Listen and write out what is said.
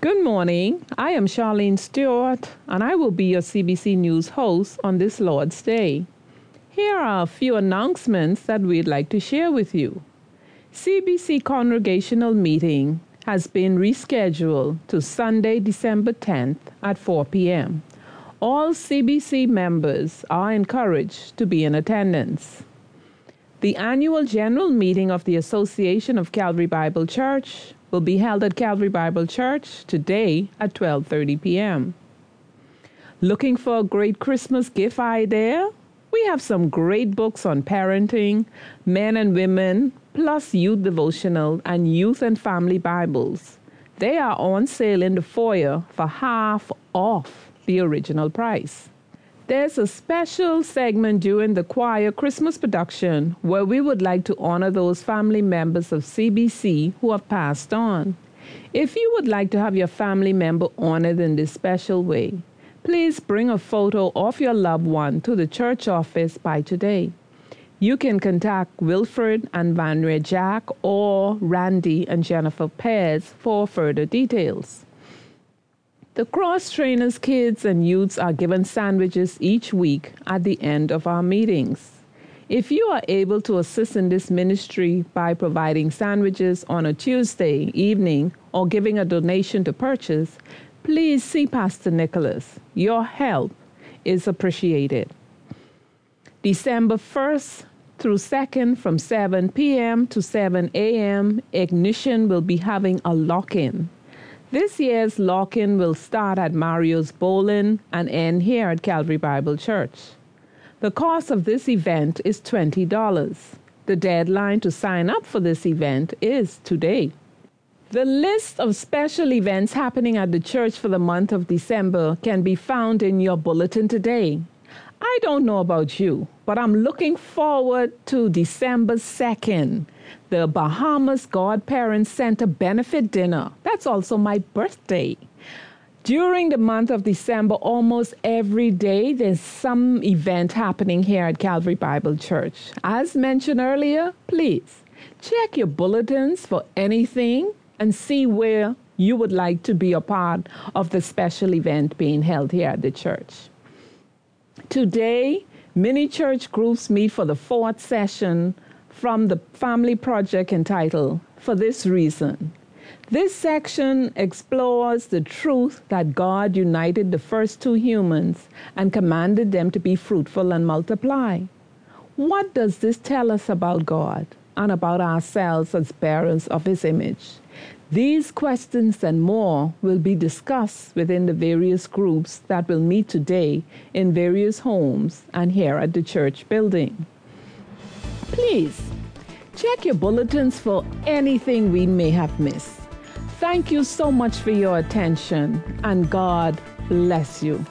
Good morning. I am Charlene Stewart, and I will be your CBC News host on this Lord's Day. Here are a few announcements that we'd like to share with you. CBC Congregational Meeting has been rescheduled to Sunday, December 10th at 4 p.m. All CBC members are encouraged to be in attendance. The annual general meeting of the Association of Calvary Bible Church will be held at Calvary Bible Church today at 12:30 p.m. Looking for a great Christmas gift idea? We have some great books on parenting, men and women, plus youth devotional and youth and family Bibles. They are on sale in the foyer for half off the original price. There's a special segment during the choir Christmas production where we would like to honor those family members of CBC who have passed on. If you would like to have your family member honored in this special way, please bring a photo of your loved one to the church office by today. You can contact Wilfred and Vanria Jack or Randy and Jennifer Pears for further details. The cross trainers, kids, and youths are given sandwiches each week at the end of our meetings. If you are able to assist in this ministry by providing sandwiches on a Tuesday evening or giving a donation to purchase, please see Pastor Nicholas. Your help is appreciated. December 1st through 2nd from 7 p.m. to 7 a.m., Ignition will be having a lock in. This year's lock in will start at Mario's Bowling and end here at Calvary Bible Church. The cost of this event is $20. The deadline to sign up for this event is today. The list of special events happening at the church for the month of December can be found in your bulletin today. I don't know about you, but I'm looking forward to December 2nd the Bahamas Godparents Center benefit dinner. That's also my birthday. During the month of December, almost every day, there's some event happening here at Calvary Bible Church. As mentioned earlier, please check your bulletins for anything and see where you would like to be a part of the special event being held here at the church. Today, many church groups meet for the fourth session from the family project entitled For This Reason. This section explores the truth that God united the first two humans and commanded them to be fruitful and multiply. What does this tell us about God and about ourselves as bearers of His image? These questions and more will be discussed within the various groups that will meet today in various homes and here at the church building. Please check your bulletins for anything we may have missed. Thank you so much for your attention, and God bless you.